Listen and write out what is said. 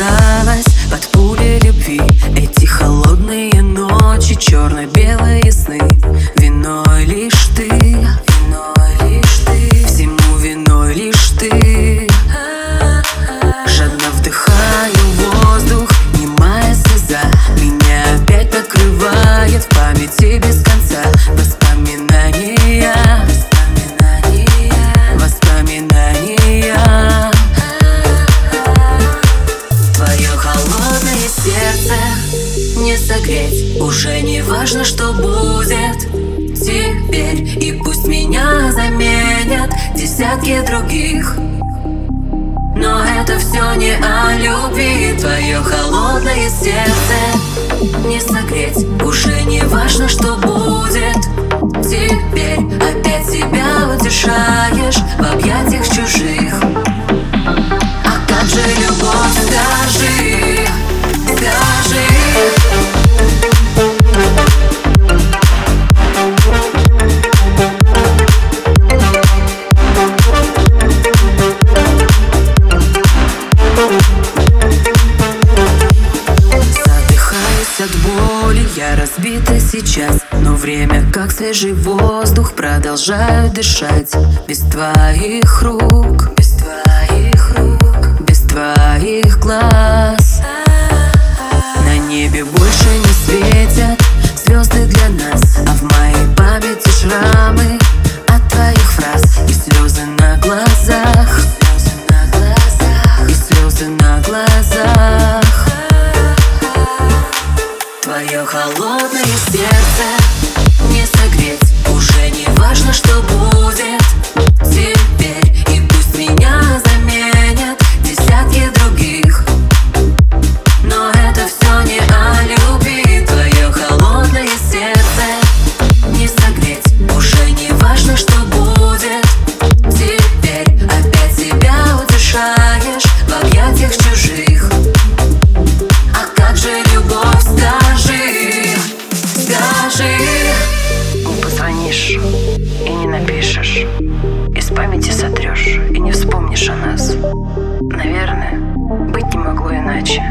бросалась под пули любви Эти холодные ночи, черно-белые не согреть. Уже не важно, что будет. Теперь И пусть меня заменят десятки других. Но это все не о любви. Твое холодное сердце не согреть. Уже не важно, что будет разбита сейчас Но время, как свежий воздух, продолжаю дышать. Без твоих рук, без твоих рук, без твоих глаз. На небе больше сотрешь и не вспомнишь о нас. Наверное, быть не могло иначе.